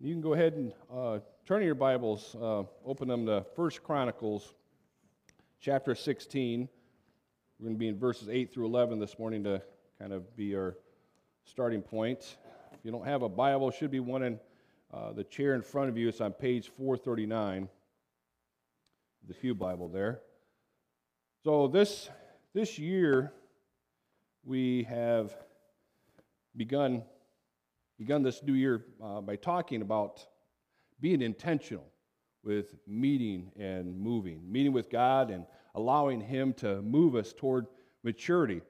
You can go ahead and uh, turn your Bibles, uh, open them to First Chronicles chapter 16. We're going to be in verses 8 through 11 this morning to kind of be our starting point. If you don't have a Bible, should be one in uh, the chair in front of you. It's on page 439, the Pew Bible there. So this this year we have begun begun this new year uh, by talking about being intentional with meeting and moving, meeting with God and allowing Him to move us toward maturity.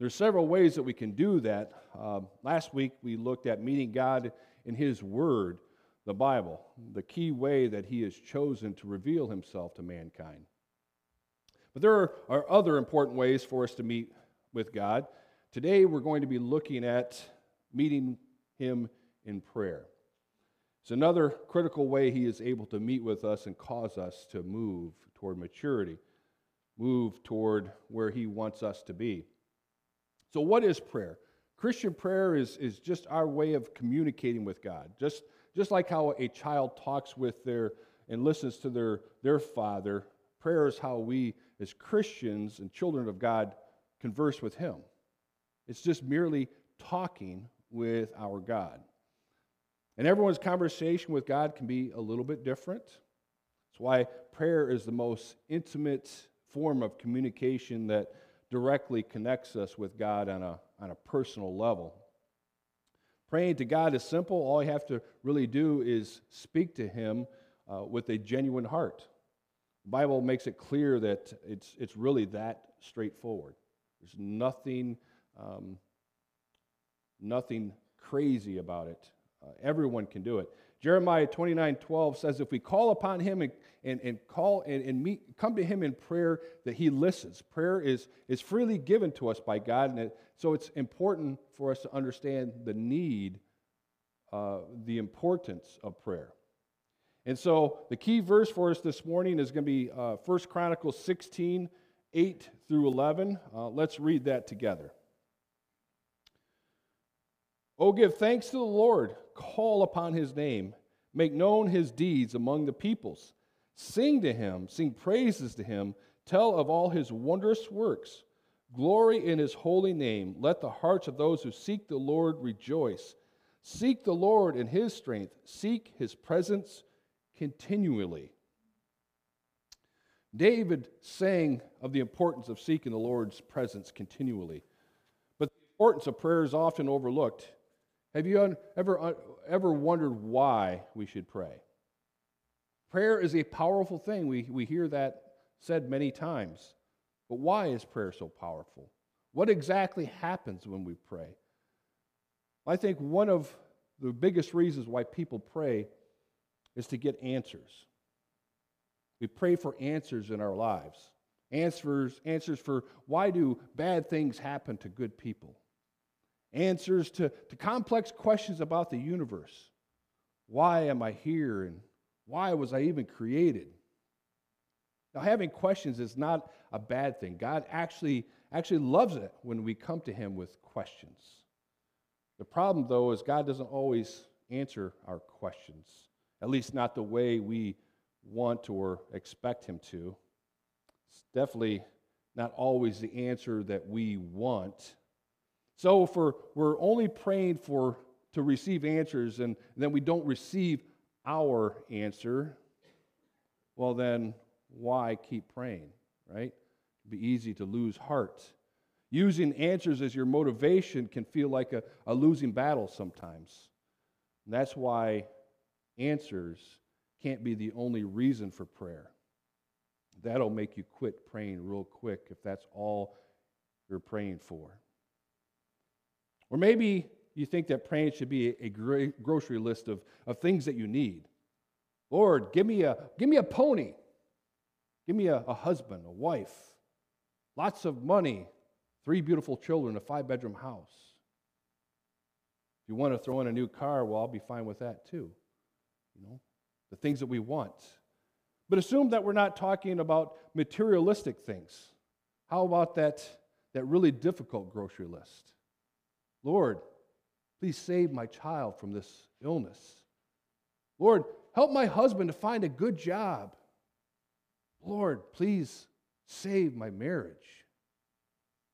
There's several ways that we can do that. Uh, last week we looked at meeting God in His Word, the Bible, the key way that He has chosen to reveal Himself to mankind. But there are, are other important ways for us to meet with God. Today we're going to be looking at meeting him in prayer. It's another critical way he is able to meet with us and cause us to move toward maturity, move toward where he wants us to be. So, what is prayer? Christian prayer is, is just our way of communicating with God. Just, just like how a child talks with their and listens to their, their father, prayer is how we, as Christians and children of God, converse with Him. It's just merely talking with our God. And everyone's conversation with God can be a little bit different. That's why prayer is the most intimate form of communication that directly connects us with God on a, on a personal level. Praying to God is simple. All you have to really do is speak to Him uh, with a genuine heart. The Bible makes it clear that it's, it's really that straightforward. There's nothing um, nothing crazy about it. Uh, everyone can do it. Jeremiah 29 12 says, If we call upon him and, and, and call and, and meet, come to him in prayer, that he listens. Prayer is, is freely given to us by God. And it, so it's important for us to understand the need, uh, the importance of prayer. And so the key verse for us this morning is going to be uh, 1 Chronicles 16 8 through 11. Uh, let's read that together. Oh, give thanks to the Lord, call upon his name, make known his deeds among the peoples. Sing to him, sing praises to him, tell of all his wondrous works. Glory in his holy name. Let the hearts of those who seek the Lord rejoice. Seek the Lord in his strength, seek his presence continually. David sang of the importance of seeking the Lord's presence continually. But the importance of prayer is often overlooked. Have you ever, ever wondered why we should pray? Prayer is a powerful thing. We, we hear that said many times. But why is prayer so powerful? What exactly happens when we pray? I think one of the biggest reasons why people pray is to get answers. We pray for answers in our lives. Answers, answers for why do bad things happen to good people? Answers to, to complex questions about the universe. Why am I here and why was I even created? Now, having questions is not a bad thing. God actually, actually loves it when we come to Him with questions. The problem, though, is God doesn't always answer our questions, at least not the way we want or expect Him to. It's definitely not always the answer that we want. So if we're, we're only praying for to receive answers and then we don't receive our answer, well then why keep praying, right? It'd be easy to lose heart. Using answers as your motivation can feel like a, a losing battle sometimes. And that's why answers can't be the only reason for prayer. That'll make you quit praying real quick if that's all you're praying for. Or maybe you think that praying should be a grocery list of, of things that you need. Lord, give me a, give me a pony. Give me a, a husband, a wife, lots of money, three beautiful children, a five bedroom house. If you want to throw in a new car, well, I'll be fine with that too. You know, the things that we want. But assume that we're not talking about materialistic things. How about that, that really difficult grocery list? Lord, please save my child from this illness. Lord, help my husband to find a good job. Lord, please save my marriage.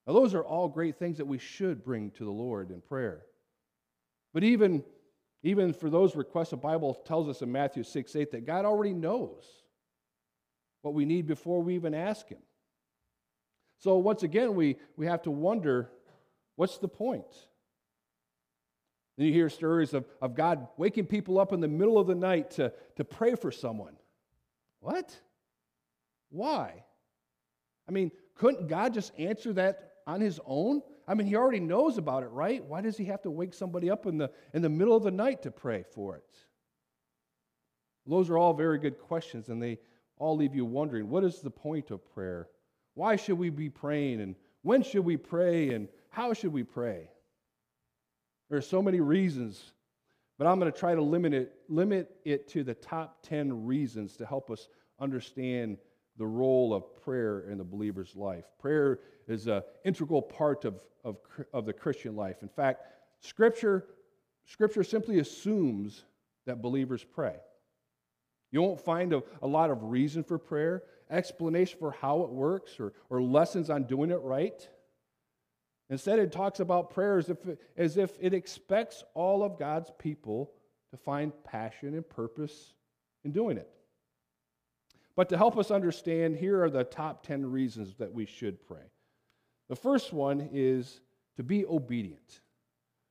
Now, those are all great things that we should bring to the Lord in prayer. But even, even for those requests, the Bible tells us in Matthew 6 8 that God already knows what we need before we even ask Him. So, once again, we, we have to wonder what's the point? Then you hear stories of, of God waking people up in the middle of the night to, to pray for someone. What? Why? I mean, couldn't God just answer that on his own? I mean, he already knows about it, right? Why does he have to wake somebody up in the, in the middle of the night to pray for it? Those are all very good questions, and they all leave you wondering what is the point of prayer? Why should we be praying? And when should we pray? And how should we pray? There are so many reasons, but I'm going to try to limit it, limit it to the top 10 reasons to help us understand the role of prayer in the believer's life. Prayer is an integral part of, of, of the Christian life. In fact, Scripture, Scripture simply assumes that believers pray. You won't find a, a lot of reason for prayer, explanation for how it works, or, or lessons on doing it right. Instead, it talks about prayer as if, as if it expects all of God's people to find passion and purpose in doing it. But to help us understand, here are the top 10 reasons that we should pray. The first one is to be obedient.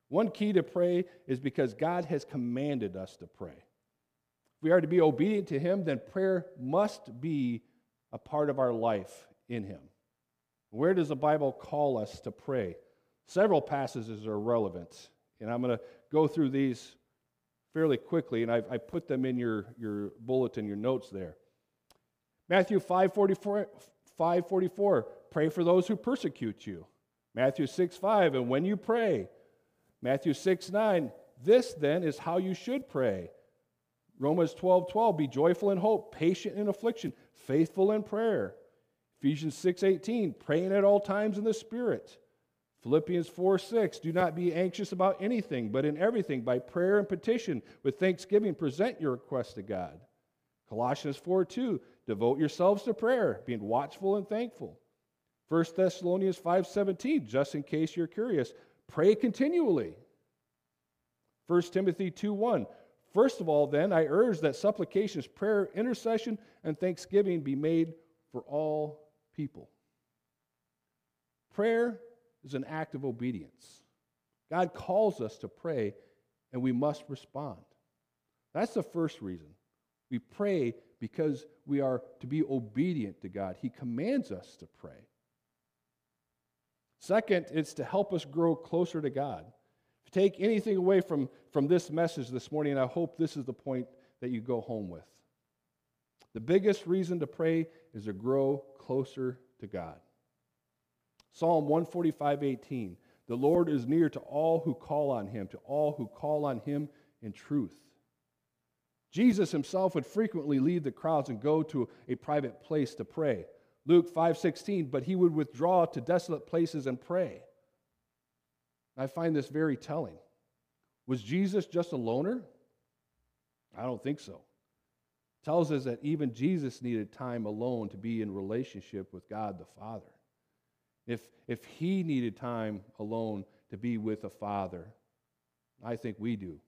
One key to pray is because God has commanded us to pray. If we are to be obedient to Him, then prayer must be a part of our life in Him. Where does the Bible call us to pray? Several passages are relevant, and I'm going to go through these fairly quickly, and I've, I put them in your, your bulletin, your notes there. Matthew 5:44, 5:44, pray for those who persecute you. Matthew 6, 5, and when you pray. Matthew 6, 9, this then is how you should pray. Romans 12, 12, be joyful in hope, patient in affliction, faithful in prayer. Ephesians 6:18, praying at all times in the Spirit. Philippians 4 6, do not be anxious about anything, but in everything, by prayer and petition, with thanksgiving, present your request to God. Colossians 4 2, devote yourselves to prayer, being watchful and thankful. 1 Thessalonians 5 17, just in case you're curious, pray continually. 1 Timothy 2 1, First of all, then, I urge that supplications, prayer, intercession, and thanksgiving be made for all people. Prayer is an act of obedience. God calls us to pray, and we must respond. That's the first reason. We pray because we are to be obedient to God. He commands us to pray. Second, it's to help us grow closer to God. If you take anything away from, from this message this morning, I hope this is the point that you go home with. The biggest reason to pray is to grow closer to God. Psalm 145 18. The Lord is near to all who call on him, to all who call on him in truth. Jesus himself would frequently leave the crowds and go to a private place to pray. Luke 5:16, but he would withdraw to desolate places and pray. I find this very telling. Was Jesus just a loner? I don't think so tells us that even Jesus needed time alone to be in relationship with God the Father. If, if he needed time alone to be with the Father, I think we do.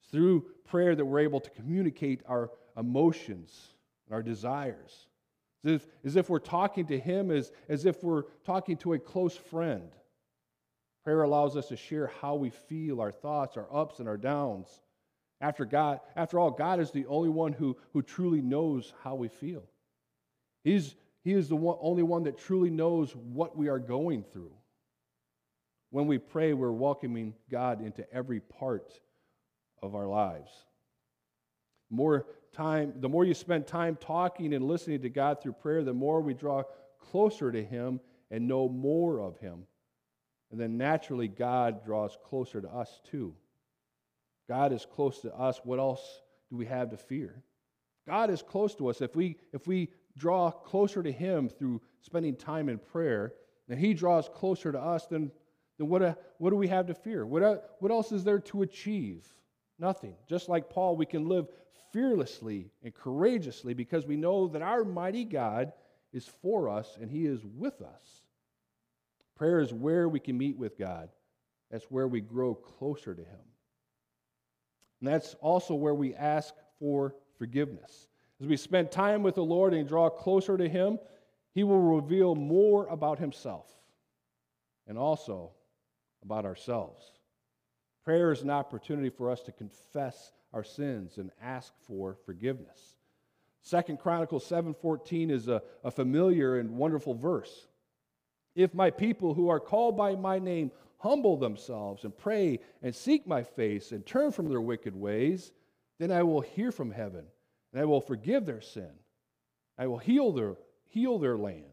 It's through prayer that we're able to communicate our emotions and our desires. As if, as if we're talking to Him as, as if we're talking to a close friend. Prayer allows us to share how we feel, our thoughts, our ups and our downs. After God, after all, God is the only one who, who truly knows how we feel. He's, he is the one, only one that truly knows what we are going through. When we pray, we're welcoming God into every part of our lives. More time, the more you spend time talking and listening to God through prayer, the more we draw closer to Him and know more of Him. And then naturally, God draws closer to us too. God is close to us. What else do we have to fear? God is close to us. If we, if we draw closer to Him through spending time in prayer, and He draws closer to us, then, then what, uh, what do we have to fear? What, uh, what else is there to achieve? Nothing. Just like Paul, we can live fearlessly and courageously because we know that our mighty God is for us and he is with us. Prayer is where we can meet with God. That's where we grow closer to him. And that's also where we ask for forgiveness. As we spend time with the Lord and draw closer to him, he will reveal more about himself and also about ourselves. Prayer is an opportunity for us to confess our sins and ask for forgiveness. Second Chronicles 7:14 is a, a familiar and wonderful verse. If my people who are called by my name humble themselves and pray and seek my face and turn from their wicked ways, then I will hear from heaven and I will forgive their sin. I will heal their, heal their land.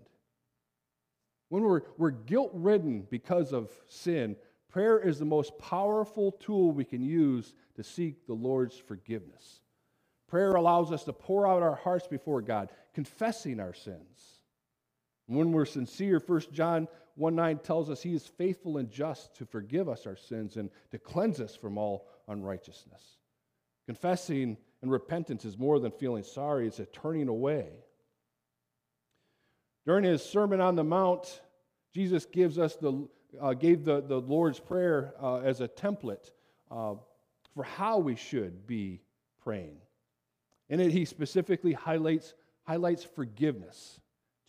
When we're, we're guilt ridden because of sin, prayer is the most powerful tool we can use to seek the Lord's forgiveness. Prayer allows us to pour out our hearts before God, confessing our sins. When we're sincere, 1 John 1 9 tells us he is faithful and just to forgive us our sins and to cleanse us from all unrighteousness. Confessing and repentance is more than feeling sorry, it's a turning away. During his Sermon on the Mount, Jesus gives us the, uh, gave the, the Lord's Prayer uh, as a template uh, for how we should be praying. In it, he specifically highlights, highlights forgiveness.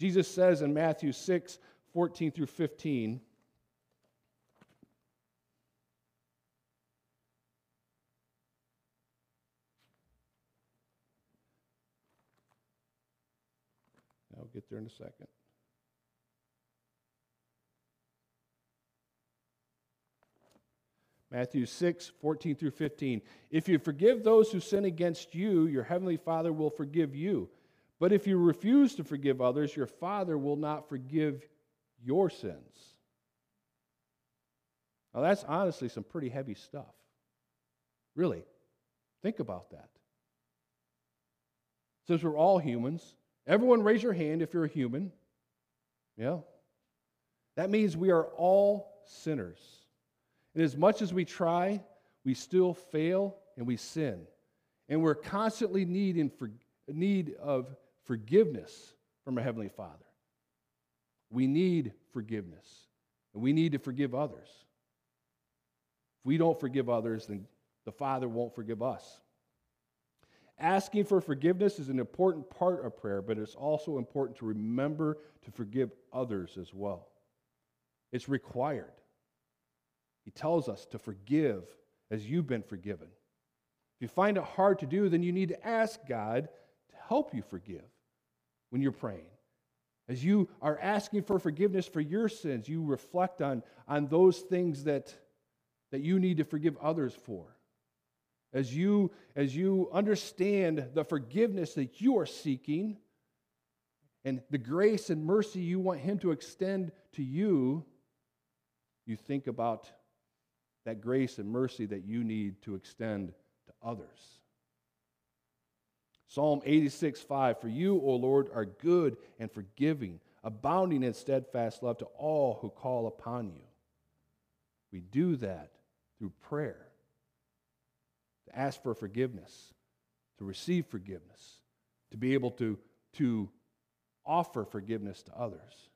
Jesus says in Matthew 6 14 through 15, I'll get there in a second. Matthew 6, 14 through 15. If you forgive those who sin against you, your heavenly Father will forgive you. But if you refuse to forgive others, your Father will not forgive your sins. Now, that's honestly some pretty heavy stuff. Really. Think about that. Since we're all humans, everyone raise your hand if you're a human. Yeah. That means we are all sinners. And as much as we try, we still fail and we sin. And we're constantly need in for, need of forgiveness from our Heavenly Father. We need forgiveness, and we need to forgive others. If we don't forgive others, then the Father won't forgive us. Asking for forgiveness is an important part of prayer, but it's also important to remember to forgive others as well. It's required. He tells us to forgive as you've been forgiven. If you find it hard to do, then you need to ask God to help you forgive when you're praying. As you are asking for forgiveness for your sins, you reflect on, on those things that, that you need to forgive others for. As you, as you understand the forgiveness that you are seeking and the grace and mercy you want Him to extend to you, you think about that grace and mercy that you need to extend to others. Psalm 86, 5 For you, O Lord, are good and forgiving, abounding in steadfast love to all who call upon you. We do that through prayer, to ask for forgiveness, to receive forgiveness, to be able to, to offer forgiveness to others.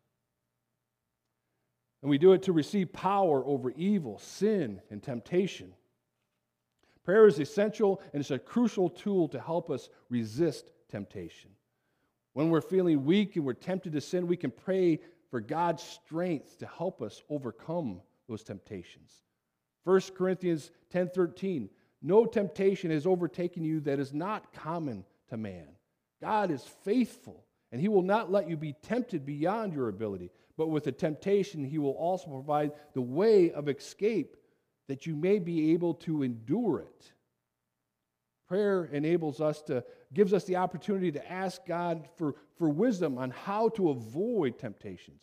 And we do it to receive power over evil, sin, and temptation. Prayer is essential and it's a crucial tool to help us resist temptation. When we're feeling weak and we're tempted to sin, we can pray for God's strength to help us overcome those temptations. 1 Corinthians 10:13 No temptation has overtaken you that is not common to man. God is faithful, and he will not let you be tempted beyond your ability, but with the temptation, he will also provide the way of escape that you may be able to endure it. Prayer enables us to, gives us the opportunity to ask God for, for wisdom on how to avoid temptations,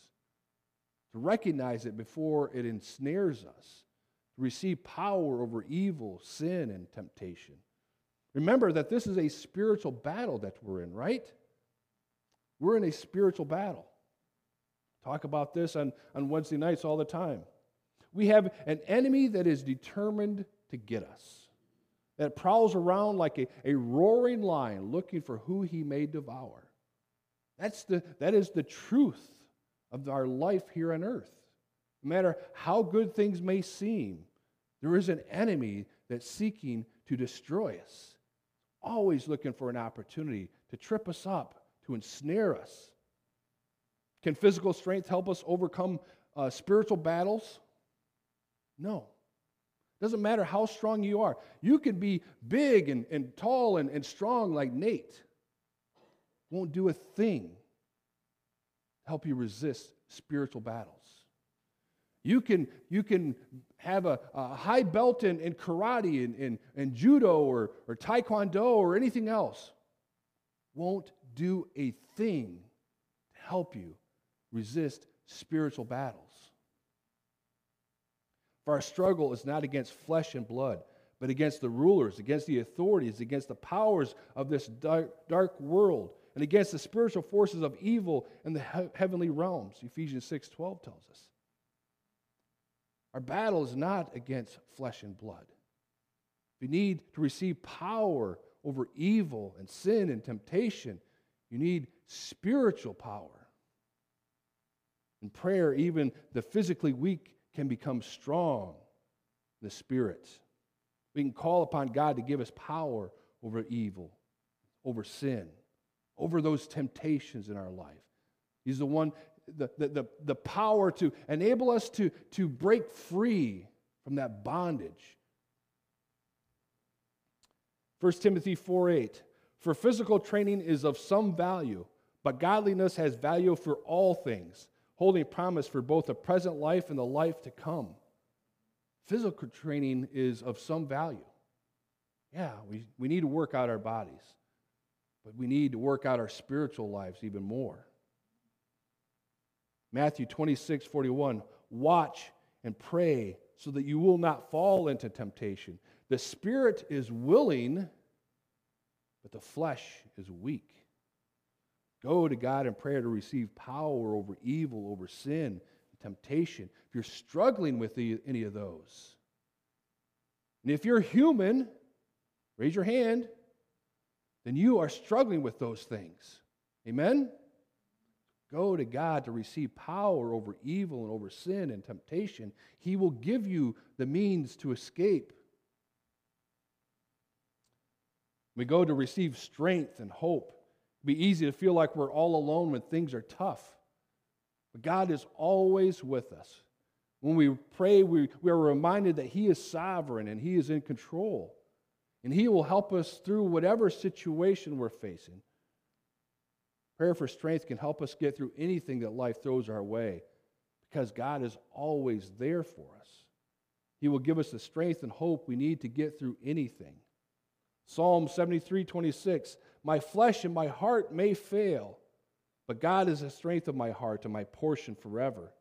to recognize it before it ensnares us, to receive power over evil, sin, and temptation. Remember that this is a spiritual battle that we're in, right? We're in a spiritual battle. Talk about this on, on Wednesday nights all the time. We have an enemy that is determined to get us. that prowls around like a, a roaring lion looking for who he may devour. That's the, that is the truth of our life here on earth. No matter how good things may seem, there is an enemy that's seeking to destroy us, always looking for an opportunity to trip us up, to ensnare us. Can physical strength help us overcome uh, spiritual battles? No. Doesn't matter how strong you are. You can be big and, and tall and, and strong like Nate. Won't do a thing to help you resist spiritual battles. You can, you can have a, a high belt in, in karate and, in, in judo or, or taekwondo or anything else. Won't do a thing to help you resist spiritual battles. For our struggle is not against flesh and blood, but against the rulers, against the authorities, against the powers of this dark, dark world, and against the spiritual forces of evil in the he- heavenly realms. Ephesians 6 12 tells us. Our battle is not against flesh and blood. You need to receive power over evil and sin and temptation, you need spiritual power. In prayer, even the physically weak can become strong the Spirit. We can call upon God to give us power over evil, over sin, over those temptations in our life. He's the one, the, the, the, the power to enable us to, to break free from that bondage. 1 Timothy 4 8. For physical training is of some value, but godliness has value for all things holding promise for both the present life and the life to come. Physical training is of some value. Yeah, we, we need to work out our bodies, but we need to work out our spiritual lives even more. Matthew 26, 41. Watch and pray so that you will not fall into temptation. The spirit is willing, but the flesh is weak. Go to God in prayer to receive power over evil, over sin, temptation. If you're struggling with any of those, and if you're human, raise your hand, then you are struggling with those things. Amen? Go to God to receive power over evil and over sin and temptation. He will give you the means to escape. We go to receive strength and hope be easy to feel like we're all alone when things are tough. But God is always with us. When we pray, we, we are reminded that He is sovereign and He is in control. And He will help us through whatever situation we're facing. Prayer for strength can help us get through anything that life throws our way because God is always there for us. He will give us the strength and hope we need to get through anything. Psalm 73 26 my flesh and my heart may fail, but God is the strength of my heart and my portion forever.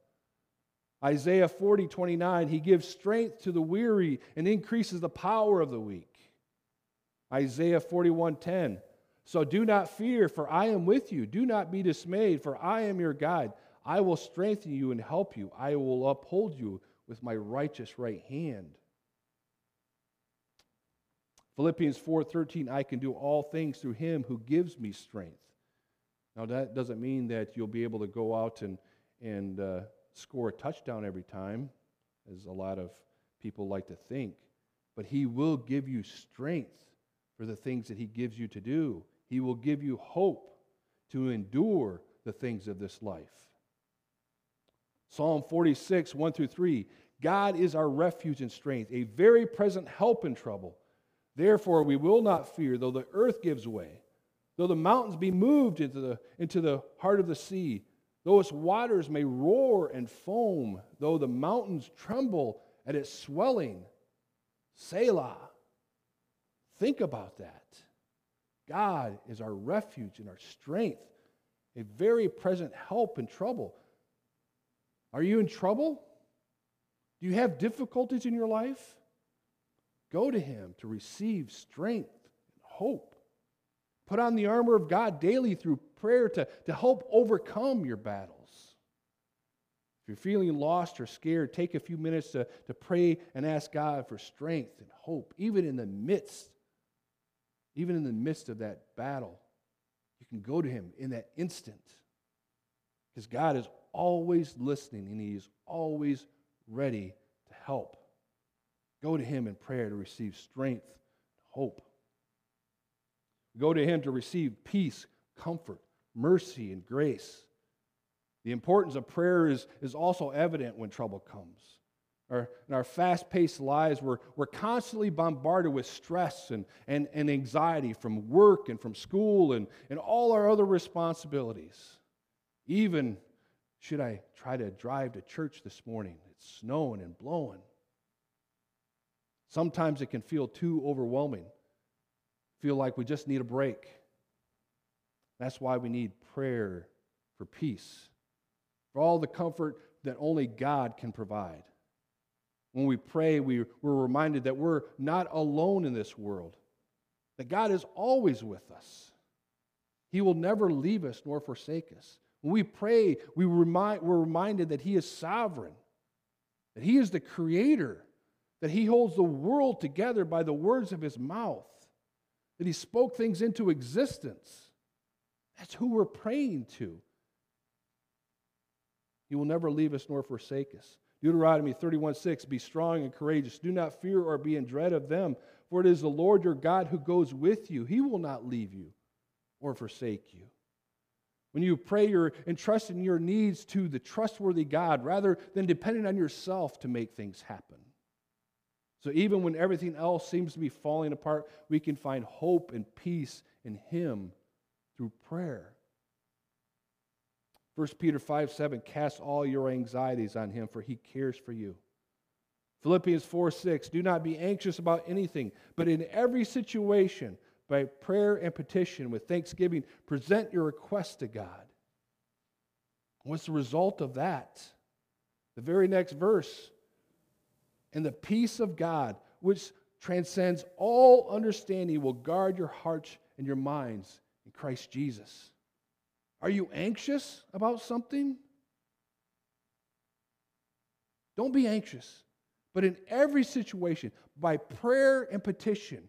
Isaiah 40, 29, he gives strength to the weary and increases the power of the weak. Isaiah 41, 10, so do not fear, for I am with you. Do not be dismayed, for I am your God. I will strengthen you and help you. I will uphold you with my righteous right hand. Philippians 4:13 I can do all things through him who gives me strength. Now that doesn't mean that you'll be able to go out and and uh, score a touchdown every time as a lot of people like to think, but he will give you strength for the things that he gives you to do. He will give you hope to endure the things of this life. Psalm 46, 1 through 3. God is our refuge and strength, a very present help in trouble. Therefore, we will not fear, though the earth gives way, though the mountains be moved into the, into the heart of the sea, though its waters may roar and foam, though the mountains tremble at its swelling. Selah. Think about that. God is our refuge and our strength, a very present help in trouble. Are you in trouble? Do you have difficulties in your life? Go to Him to receive strength and hope. Put on the armor of God daily through prayer to, to help overcome your battles. If you're feeling lost or scared, take a few minutes to, to pray and ask God for strength and hope, even in the midst even in the midst of that battle, you can go to Him in that instant. Because God is always listening and He is always ready to help. Go to Him in prayer to receive strength, hope. Go to Him to receive peace, comfort, mercy, and grace. The importance of prayer is, is also evident when trouble comes. Our, in our fast paced lives, we're, we're constantly bombarded with stress and, and, and anxiety from work and from school and, and all our other responsibilities. Even should I try to drive to church this morning? It's snowing and blowing. Sometimes it can feel too overwhelming, feel like we just need a break. That's why we need prayer for peace, for all the comfort that only God can provide. When we pray, we, we're reminded that we're not alone in this world, that God is always with us. He will never leave us nor forsake us. When we pray, we remind, we're reminded that He is sovereign, that He is the creator that he holds the world together by the words of his mouth, that he spoke things into existence. That's who we're praying to. He will never leave us nor forsake us. Deuteronomy 31 6 Be strong and courageous. Do not fear or be in dread of them, for it is the Lord your God who goes with you. He will not leave you or forsake you. When you pray, you're entrusting your needs to the trustworthy God rather than depending on yourself to make things happen. So even when everything else seems to be falling apart, we can find hope and peace in Him through prayer. 1 Peter 5 7, cast all your anxieties on Him, for He cares for you. Philippians 4 6, do not be anxious about anything, but in every situation, by prayer and petition, with thanksgiving, present your request to God. What's the result of that? The very next verse and the peace of God, which transcends all understanding, will guard your hearts and your minds in Christ Jesus. Are you anxious about something? Don't be anxious. But in every situation, by prayer and petition,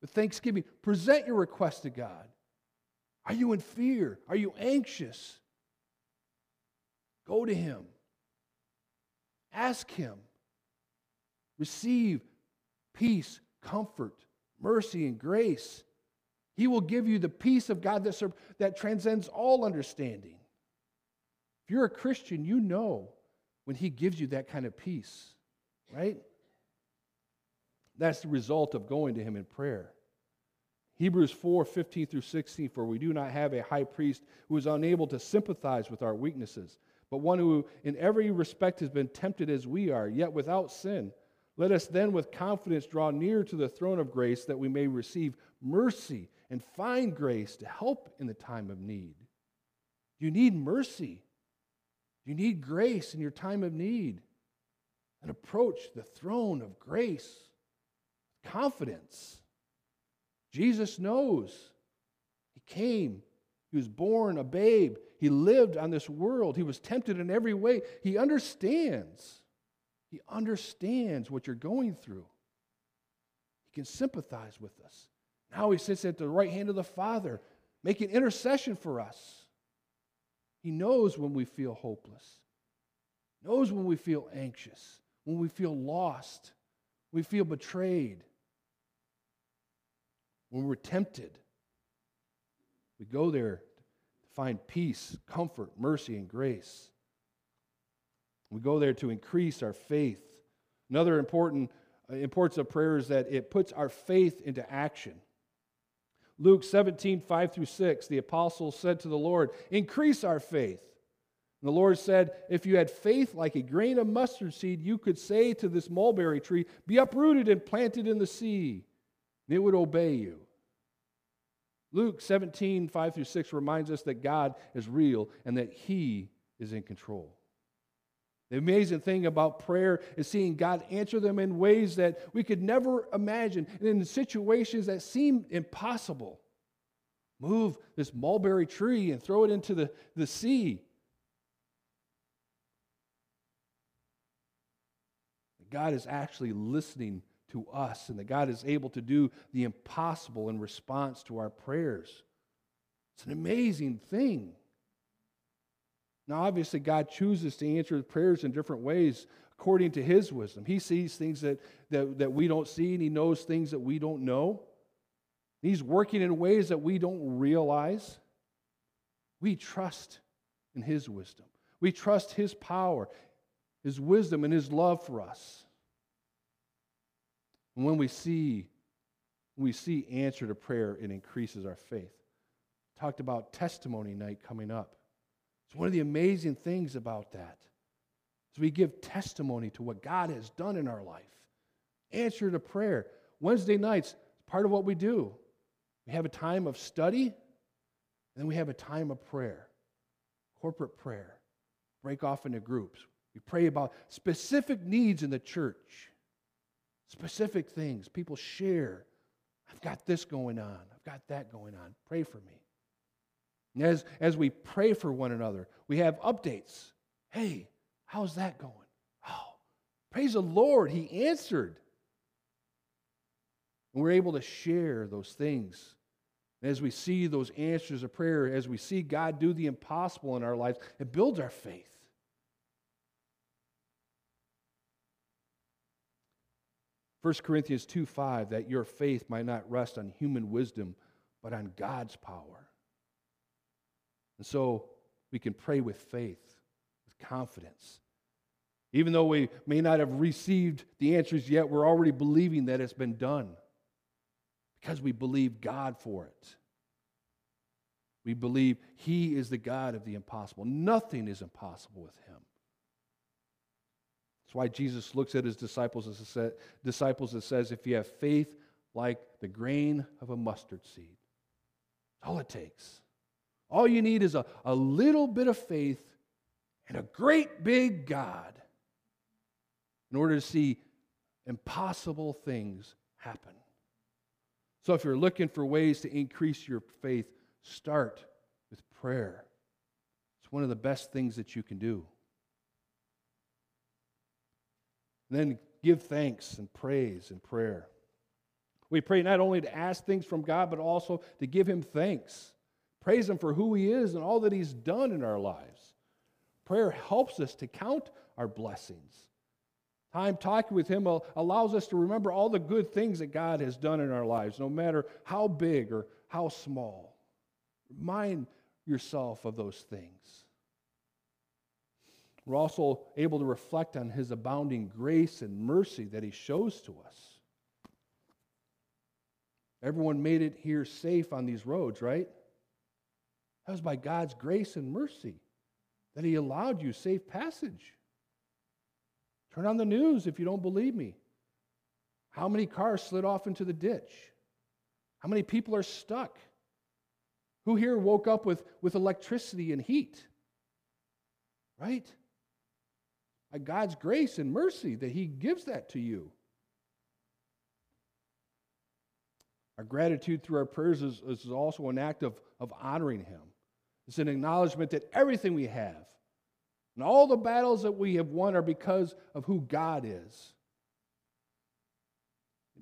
with thanksgiving, present your request to God. Are you in fear? Are you anxious? Go to Him. Ask Him. Receive peace, comfort, mercy, and grace. He will give you the peace of God that, that transcends all understanding. If you're a Christian, you know when He gives you that kind of peace, right? That's the result of going to Him in prayer. Hebrews 4 15 through 16, for we do not have a high priest who is unable to sympathize with our weaknesses but one who in every respect has been tempted as we are, yet without sin. Let us then with confidence draw near to the throne of grace that we may receive mercy and find grace to help in the time of need. You need mercy. You need grace in your time of need. And approach the throne of grace with confidence. Jesus knows. He came, He was born a babe. He lived on this world. He was tempted in every way. He understands. He understands what you're going through. He can sympathize with us. Now he sits at the right hand of the Father, making intercession for us. He knows when we feel hopeless, knows when we feel anxious, when we feel lost, we feel betrayed, when we're tempted. We go there find peace, comfort, mercy, and grace. We go there to increase our faith. Another important uh, importance of prayer is that it puts our faith into action. Luke 17, 5 through 6, the apostles said to the Lord, Increase our faith. And the Lord said, If you had faith like a grain of mustard seed, you could say to this mulberry tree, Be uprooted and planted in the sea, and it would obey you. Luke 17, 5 through 6 reminds us that God is real and that He is in control. The amazing thing about prayer is seeing God answer them in ways that we could never imagine and in situations that seem impossible. Move this mulberry tree and throw it into the, the sea. God is actually listening to us and that God is able to do the impossible in response to our prayers. It's an amazing thing. Now, obviously, God chooses to answer prayers in different ways according to His wisdom. He sees things that, that, that we don't see, and He knows things that we don't know. He's working in ways that we don't realize. We trust in His wisdom, we trust His power, His wisdom, and His love for us. And when we see, we see answer to prayer, it increases our faith. Talked about testimony night coming up. It's one of the amazing things about that. As we give testimony to what God has done in our life. Answer to prayer. Wednesday nights, part of what we do. We have a time of study, and then we have a time of prayer, corporate prayer. Break off into groups. We pray about specific needs in the church, specific things. People share. I've got this going on, I've got that going on. Pray for me. And as, as we pray for one another, we have updates. Hey, how's that going? Oh, praise the Lord, He answered. And we're able to share those things. And as we see those answers of prayer, as we see God do the impossible in our lives, it builds our faith. 1 Corinthians 2 5, that your faith might not rest on human wisdom, but on God's power. And so we can pray with faith, with confidence. Even though we may not have received the answers yet, we're already believing that it's been done because we believe God for it. We believe He is the God of the impossible. Nothing is impossible with Him. That's why Jesus looks at His disciples and says, If you have faith like the grain of a mustard seed, all it takes. All you need is a, a little bit of faith and a great big God in order to see impossible things happen. So, if you're looking for ways to increase your faith, start with prayer. It's one of the best things that you can do. And then give thanks and praise and prayer. We pray not only to ask things from God, but also to give Him thanks. Praise Him for who He is and all that He's done in our lives. Prayer helps us to count our blessings. Time talking with Him allows us to remember all the good things that God has done in our lives, no matter how big or how small. Remind yourself of those things. We're also able to reflect on His abounding grace and mercy that He shows to us. Everyone made it here safe on these roads, right? That was by God's grace and mercy that He allowed you safe passage. Turn on the news if you don't believe me. How many cars slid off into the ditch? How many people are stuck? Who here woke up with, with electricity and heat? Right? By God's grace and mercy that He gives that to you. Our gratitude through our prayers is, is also an act of, of honoring Him. It's an acknowledgement that everything we have and all the battles that we have won are because of who God is,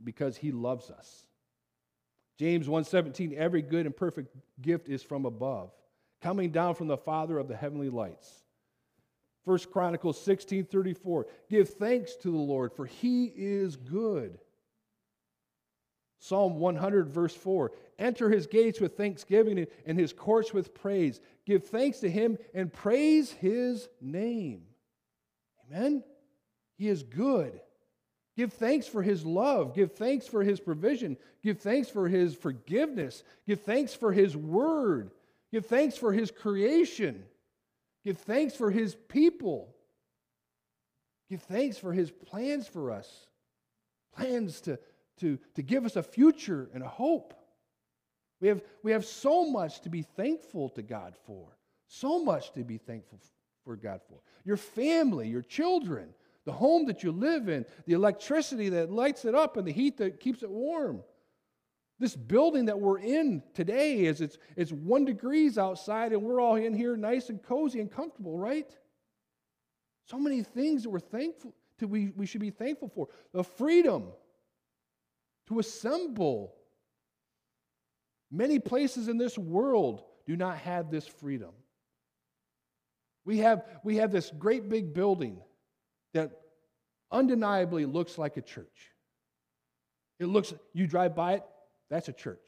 because He loves us. James 1:17 every good and perfect gift is from above coming down from the father of the heavenly lights 1 Chronicles 16:34 give thanks to the Lord for he is good Psalm 100, verse 4 Enter his gates with thanksgiving and his courts with praise. Give thanks to him and praise his name. Amen? He is good. Give thanks for his love. Give thanks for his provision. Give thanks for his forgiveness. Give thanks for his word. Give thanks for his creation. Give thanks for his people. Give thanks for his plans for us. Plans to to, to give us a future and a hope. We have, we have so much to be thankful to God for. So much to be thankful for God for. Your family, your children, the home that you live in, the electricity that lights it up, and the heat that keeps it warm. This building that we're in today is it's, it's one degrees outside, and we're all in here nice and cozy and comfortable, right? So many things that we're thankful to we, we should be thankful for. The freedom to assemble. Many places in this world do not have this freedom. We have, we have this great big building that undeniably looks like a church. It looks, you drive by it, that's a church,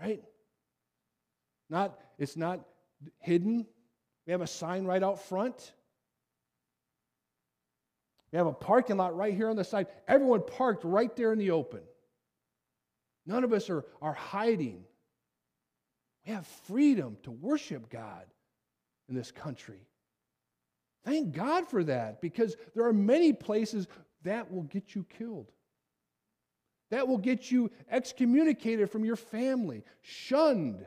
right? Not, it's not hidden. We have a sign right out front. We have a parking lot right here on the side. Everyone parked right there in the open. None of us are, are hiding. We have freedom to worship God in this country. Thank God for that because there are many places that will get you killed. That will get you excommunicated from your family, shunned,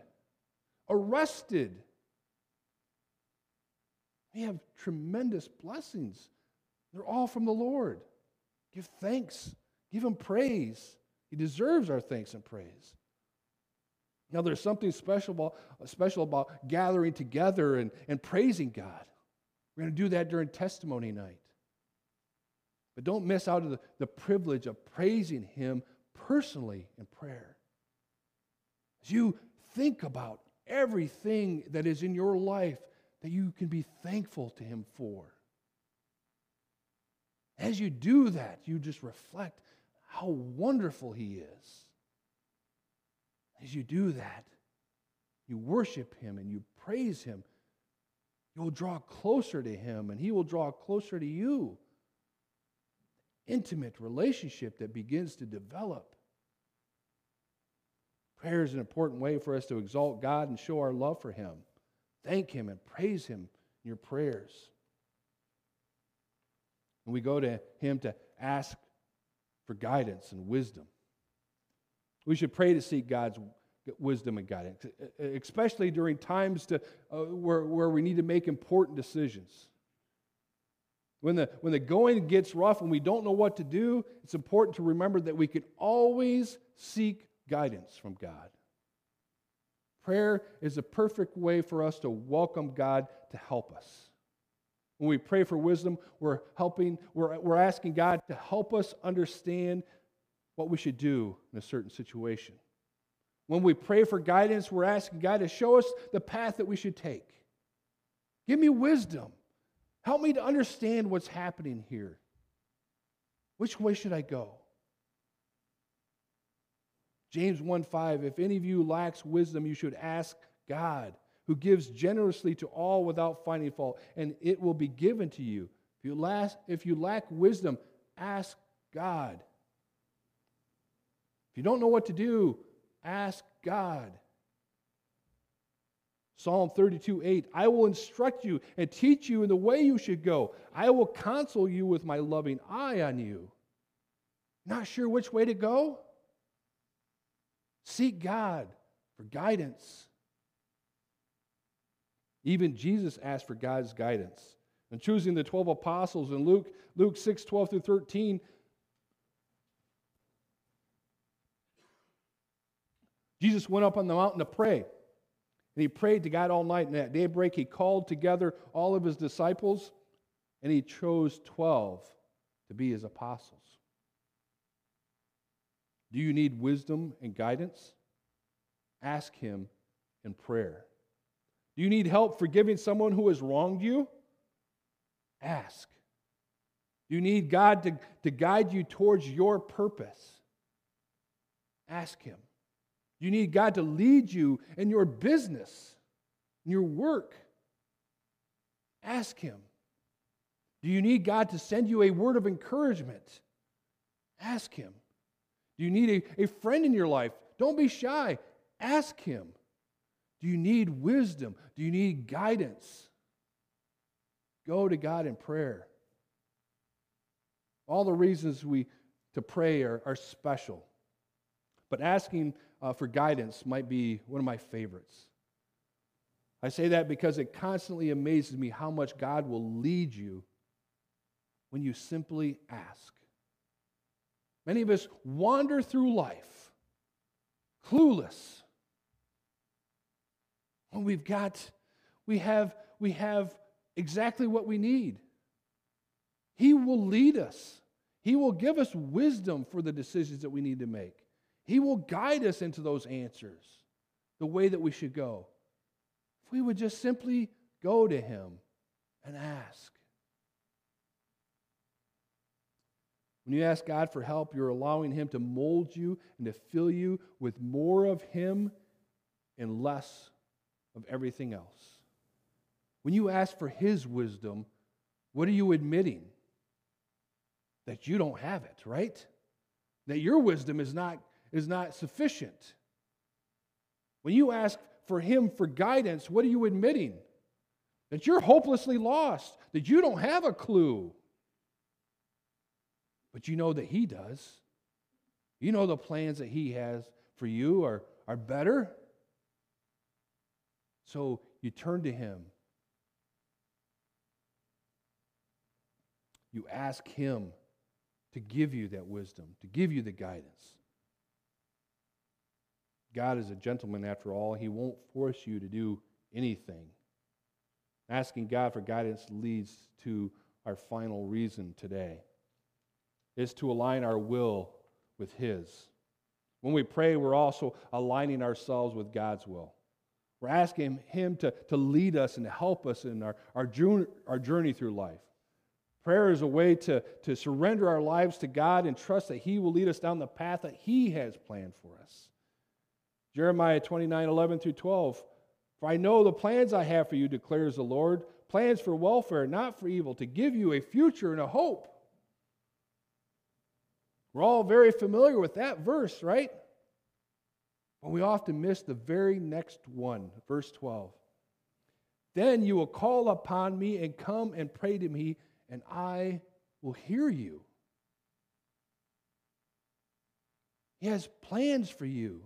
arrested. We have tremendous blessings. They're all from the Lord. Give thanks, give Him praise. He deserves our thanks and praise. Now, there's something special about, special about gathering together and, and praising God. We're going to do that during testimony night. But don't miss out on the, the privilege of praising Him personally in prayer. As you think about everything that is in your life that you can be thankful to Him for. As you do that, you just reflect how wonderful He is. As you do that, you worship Him and you praise Him. You'll draw closer to Him and He will draw closer to you. Intimate relationship that begins to develop. Prayer is an important way for us to exalt God and show our love for Him. Thank Him and praise Him in your prayers. And we go to Him to ask for guidance and wisdom. We should pray to seek God's wisdom and guidance, especially during times to, uh, where, where we need to make important decisions. When the, when the going gets rough and we don't know what to do, it's important to remember that we can always seek guidance from God. Prayer is a perfect way for us to welcome God to help us. When we pray for wisdom, we're helping, we're, we're asking God to help us understand what we should do in a certain situation. When we pray for guidance, we're asking God to show us the path that we should take. Give me wisdom. Help me to understand what's happening here. Which way should I go? James 1 5, if any of you lacks wisdom, you should ask God, who gives generously to all without finding fault, and it will be given to you. If you lack, if you lack wisdom, ask God. If you don't know what to do, ask God. Psalm 32 8, I will instruct you and teach you in the way you should go. I will counsel you with my loving eye on you. Not sure which way to go? Seek God for guidance. Even Jesus asked for God's guidance. And choosing the 12 apostles in Luke, Luke 6 12 through 13, Jesus went up on the mountain to pray. And he prayed to God all night. And at daybreak, he called together all of his disciples and he chose 12 to be his apostles. Do you need wisdom and guidance? Ask Him in prayer. Do you need help forgiving someone who has wronged you? Ask. Do you need God to, to guide you towards your purpose? Ask Him. You need God to lead you in your business, in your work? Ask Him. Do you need God to send you a word of encouragement? Ask Him. Do you need a, a friend in your life? Don't be shy. Ask Him. Do you need wisdom? Do you need guidance? Go to God in prayer. All the reasons we to pray are, are special, but asking uh, for guidance might be one of my favorites. I say that because it constantly amazes me how much God will lead you when you simply ask. Many of us wander through life clueless. When we've got, we have, we have exactly what we need. He will lead us. He will give us wisdom for the decisions that we need to make. He will guide us into those answers, the way that we should go. If we would just simply go to Him and ask. When you ask God for help, you're allowing Him to mold you and to fill you with more of Him and less of everything else. When you ask for His wisdom, what are you admitting? That you don't have it, right? That your wisdom is not, is not sufficient. When you ask for Him for guidance, what are you admitting? That you're hopelessly lost, that you don't have a clue. But you know that He does. You know the plans that He has for you are, are better. So you turn to Him. You ask Him to give you that wisdom, to give you the guidance. God is a gentleman after all. He won't force you to do anything. Asking God for guidance leads to our final reason today is to align our will with His. When we pray, we're also aligning ourselves with God's will. We're asking Him to, to lead us and to help us in our, our, journey, our journey through life. Prayer is a way to, to surrender our lives to God and trust that He will lead us down the path that He has planned for us. Jeremiah 29 11 through 12. For I know the plans I have for you, declares the Lord plans for welfare, not for evil, to give you a future and a hope. We're all very familiar with that verse, right? But we often miss the very next one, verse 12. Then you will call upon me and come and pray to me, and I will hear you. He has plans for you.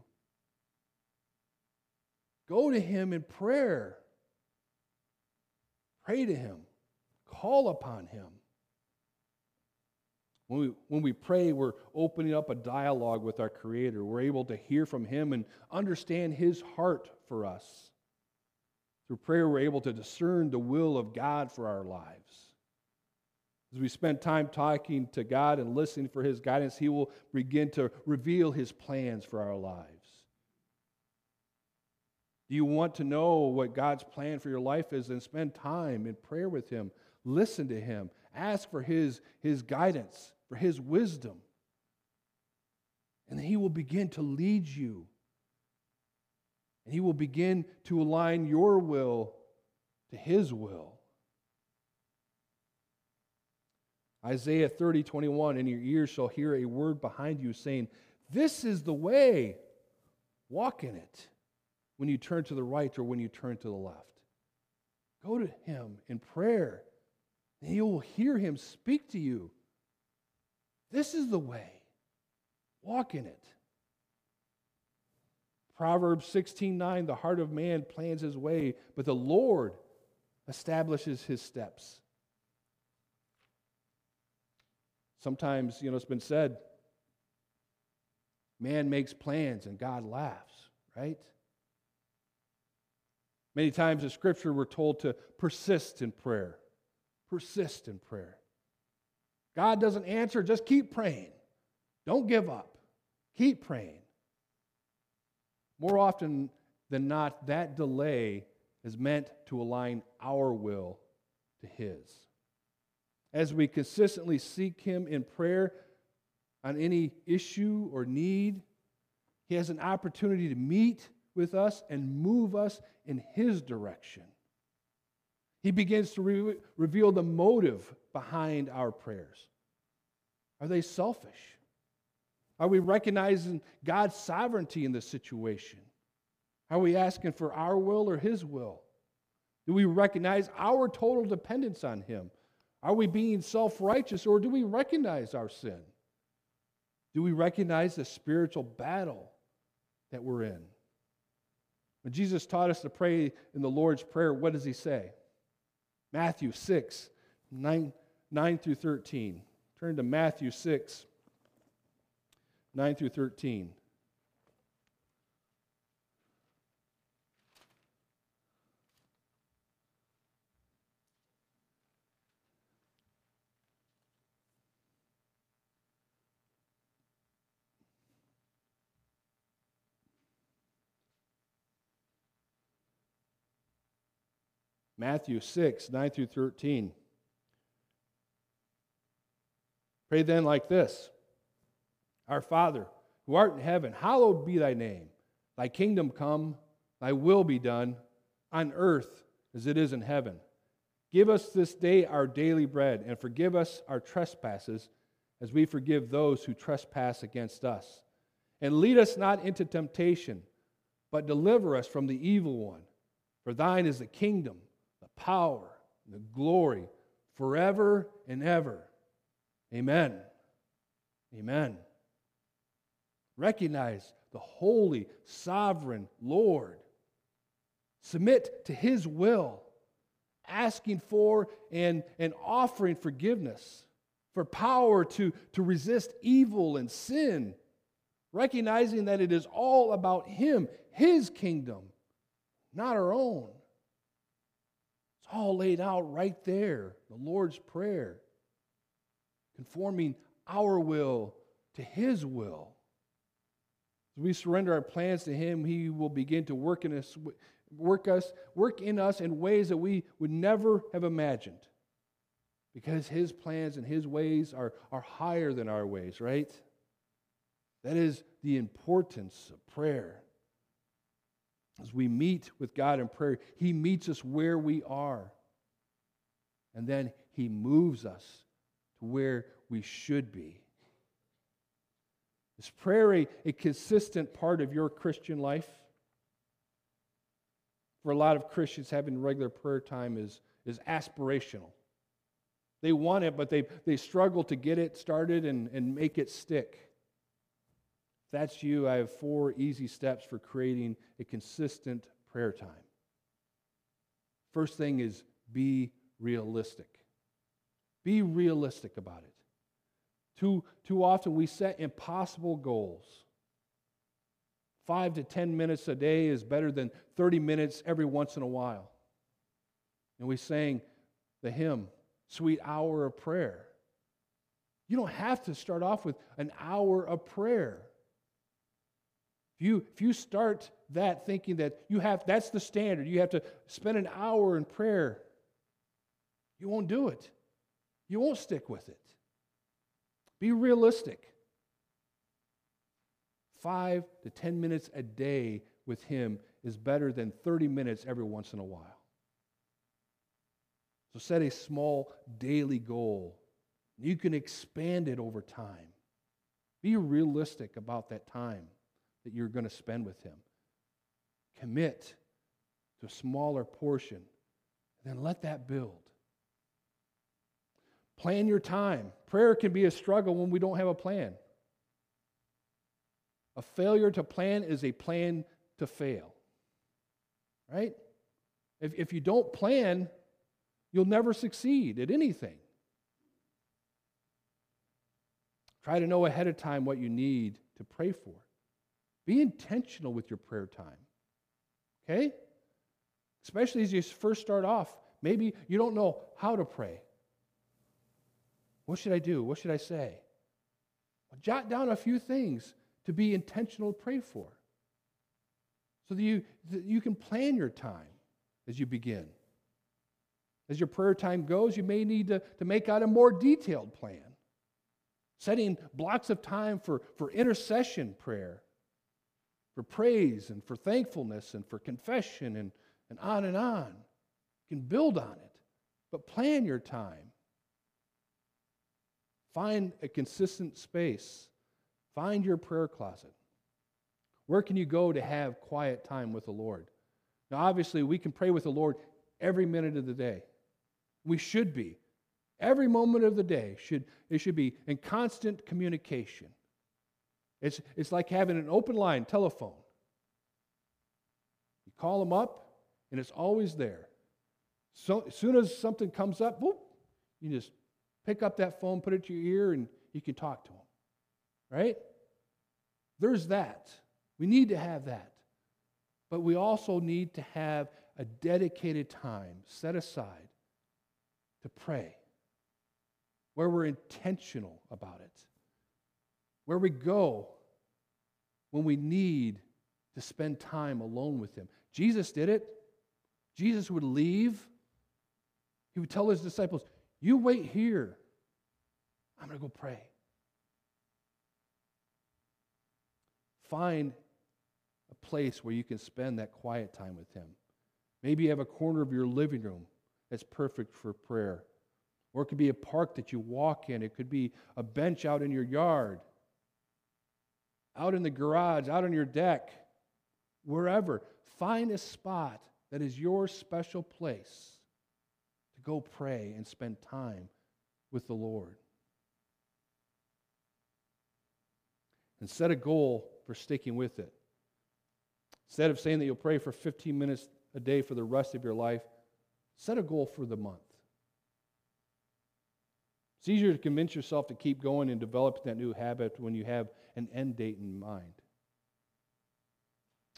Go to Him in prayer. Pray to Him. Call upon Him. When we, when we pray, we're opening up a dialogue with our Creator. We're able to hear from Him and understand His heart for us. Through prayer, we're able to discern the will of God for our lives. As we spend time talking to God and listening for His guidance, He will begin to reveal His plans for our lives. Do you want to know what God's plan for your life is? Then spend time in prayer with Him. Listen to Him. Ask for His, his guidance for His wisdom. And He will begin to lead you. And He will begin to align your will to His will. Isaiah 30, 21, and your ears shall hear a word behind you saying, This is the way, walk in it, when you turn to the right or when you turn to the left. Go to Him in prayer, and you will hear Him speak to you. This is the way. Walk in it. Proverbs 16:9 The heart of man plans his way, but the Lord establishes his steps. Sometimes, you know, it's been said, man makes plans and God laughs, right? Many times in Scripture, we're told to persist in prayer. Persist in prayer. God doesn't answer, just keep praying. Don't give up. Keep praying. More often than not, that delay is meant to align our will to His. As we consistently seek Him in prayer on any issue or need, He has an opportunity to meet with us and move us in His direction. He begins to re- reveal the motive behind our prayers. Are they selfish? Are we recognizing God's sovereignty in this situation? Are we asking for our will or His will? Do we recognize our total dependence on Him? Are we being self righteous or do we recognize our sin? Do we recognize the spiritual battle that we're in? When Jesus taught us to pray in the Lord's Prayer, what does He say? Matthew 6, 9, 9 through 13. Turn to Matthew 6, 9 through 13. Matthew 6, 9 through 13. Pray then like this Our Father, who art in heaven, hallowed be thy name. Thy kingdom come, thy will be done, on earth as it is in heaven. Give us this day our daily bread, and forgive us our trespasses, as we forgive those who trespass against us. And lead us not into temptation, but deliver us from the evil one. For thine is the kingdom, power, the glory, forever and ever. Amen. Amen. Recognize the holy, sovereign Lord. Submit to his will, asking for and, and offering forgiveness, for power to, to resist evil and sin, recognizing that it is all about him, his kingdom, not our own. All laid out right there, the Lord's Prayer, conforming our will to his will. As we surrender our plans to Him, He will begin to work in us, work us, work in us in ways that we would never have imagined. Because His plans and His ways are, are higher than our ways, right? That is the importance of prayer. As we meet with God in prayer, He meets us where we are. And then He moves us to where we should be. Is prayer a, a consistent part of your Christian life? For a lot of Christians, having regular prayer time is, is aspirational. They want it, but they, they struggle to get it started and, and make it stick. That's you, I have four easy steps for creating a consistent prayer time. First thing is be realistic. Be realistic about it. Too, too often we set impossible goals. Five to 10 minutes a day is better than 30 minutes every once in a while. And we sang the hymn, Sweet Hour of Prayer. You don't have to start off with an hour of prayer. If you, if you start that thinking that you have, that's the standard, you have to spend an hour in prayer, you won't do it. You won't stick with it. Be realistic. Five to 10 minutes a day with Him is better than 30 minutes every once in a while. So set a small daily goal. You can expand it over time. Be realistic about that time that you're going to spend with Him. Commit to a smaller portion, and then let that build. Plan your time. Prayer can be a struggle when we don't have a plan. A failure to plan is a plan to fail. Right? If, if you don't plan, you'll never succeed at anything. Try to know ahead of time what you need to pray for. Be intentional with your prayer time. Okay? Especially as you first start off. Maybe you don't know how to pray. What should I do? What should I say? Well, jot down a few things to be intentional to pray for so that you, that you can plan your time as you begin. As your prayer time goes, you may need to, to make out a more detailed plan, setting blocks of time for, for intercession prayer, for praise and for thankfulness and for confession and, and on and on. You can build on it, but plan your time. Find a consistent space. Find your prayer closet. Where can you go to have quiet time with the Lord? Now, obviously, we can pray with the Lord every minute of the day. We should be. Every moment of the day should it should be in constant communication. It's, it's like having an open line telephone. You call them up, and it's always there. So as soon as something comes up, whoop, you just Pick up that phone, put it to your ear, and you can talk to them. Right? There's that. We need to have that. But we also need to have a dedicated time set aside to pray, where we're intentional about it, where we go when we need to spend time alone with Him. Jesus did it. Jesus would leave He would tell his disciples, You wait here. I'm going to go pray. Find a place where you can spend that quiet time with Him. Maybe you have a corner of your living room that's perfect for prayer. Or it could be a park that you walk in, it could be a bench out in your yard, out in the garage, out on your deck, wherever. Find a spot that is your special place to go pray and spend time with the Lord. And set a goal for sticking with it. Instead of saying that you'll pray for 15 minutes a day for the rest of your life, set a goal for the month. It's easier to convince yourself to keep going and develop that new habit when you have an end date in mind.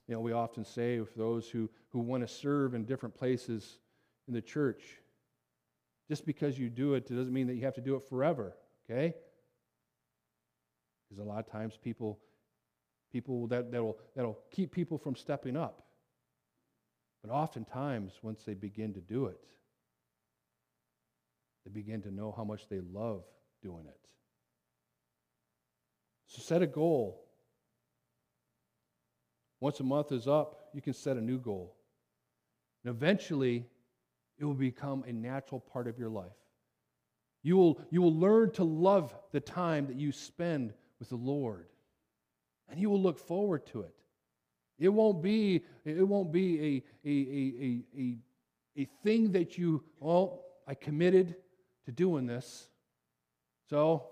You know, we often say for those who, who want to serve in different places in the church, just because you do it, it doesn't mean that you have to do it forever, okay? Because a lot of times people, people that, that'll, that'll keep people from stepping up. But oftentimes, once they begin to do it, they begin to know how much they love doing it. So set a goal. Once a month is up, you can set a new goal. And eventually, it will become a natural part of your life. You will, you will learn to love the time that you spend with the Lord, and you will look forward to it. It won't be, it won't be a, a, a, a, a, thing that you, oh, I committed to doing this. So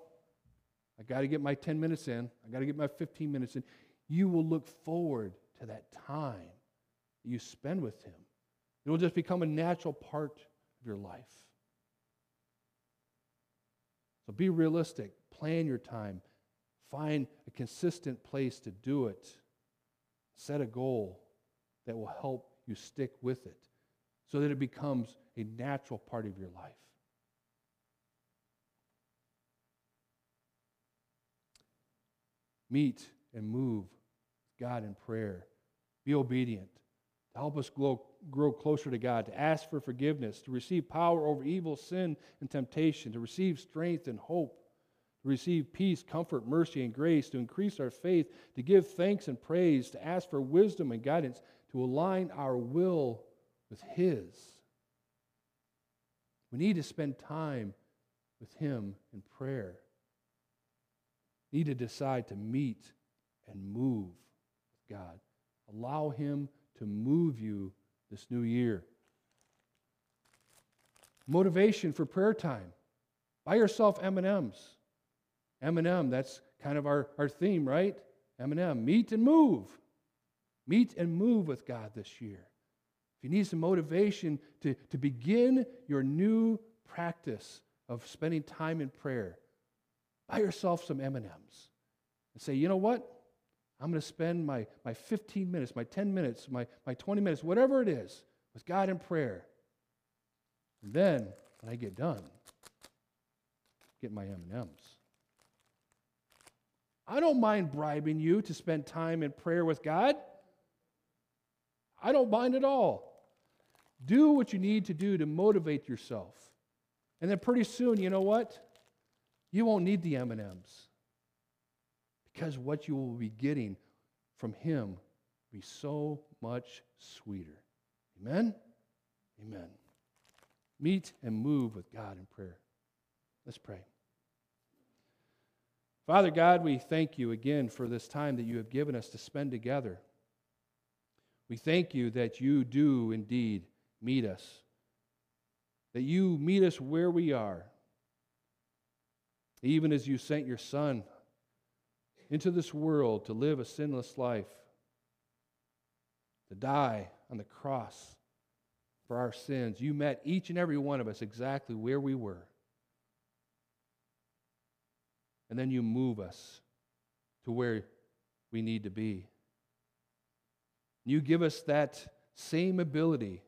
I got to get my 10 minutes in. I got to get my 15 minutes in. You will look forward to that time that you spend with Him. It will just become a natural part of your life. So be realistic. Plan your time. Find a consistent place to do it. Set a goal that will help you stick with it so that it becomes a natural part of your life. Meet and move God in prayer. Be obedient to help us grow, grow closer to God, to ask for forgiveness, to receive power over evil, sin, and temptation, to receive strength and hope, to receive peace, comfort, mercy, and grace, to increase our faith, to give thanks and praise, to ask for wisdom and guidance, to align our will with His. We need to spend time with Him in prayer need to decide to meet and move with God. Allow Him to move you this new year. Motivation for prayer time. Buy yourself M&Ms. M&M, that's kind of our, our theme, right? M&M, meet and move. Meet and move with God this year. If you need some motivation to, to begin your new practice of spending time in prayer, buy yourself some M&Ms and say, you know what? I'm going to spend my, my 15 minutes, my 10 minutes, my, my 20 minutes, whatever it is, with God in prayer. And then, when I get done, get my M&Ms. I don't mind bribing you to spend time in prayer with God. I don't mind at all. Do what you need to do to motivate yourself. And then pretty soon, you know what? You won't need the M&Ms because what you will be getting from him will be so much sweeter. Amen? Amen. Meet and move with God in prayer. Let's pray. Father God, we thank you again for this time that you have given us to spend together. We thank you that you do indeed meet us, that you meet us where we are even as you sent your Son into this world to live a sinless life, to die on the cross for our sins, you met each and every one of us exactly where we were. And then you move us to where we need to be. You give us that same ability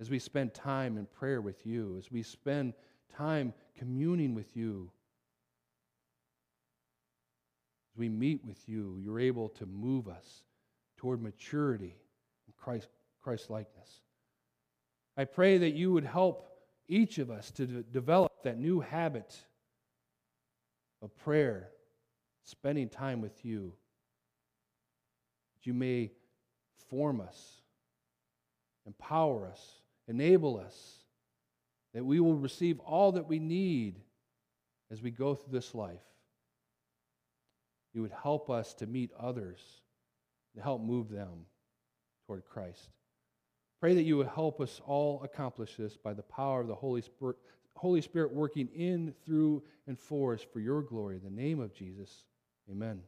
as we spend time in prayer with you, as we spend time communing with you we meet with you, you're able to move us toward maturity and Christ, Christ likeness. I pray that you would help each of us to de- develop that new habit of prayer, spending time with you. That you may form us, empower us, enable us, that we will receive all that we need as we go through this life. You would help us to meet others, to help move them toward Christ. Pray that you would help us all accomplish this by the power of the Holy Spirit, Holy Spirit working in, through, and for us for your glory. In the name of Jesus, amen.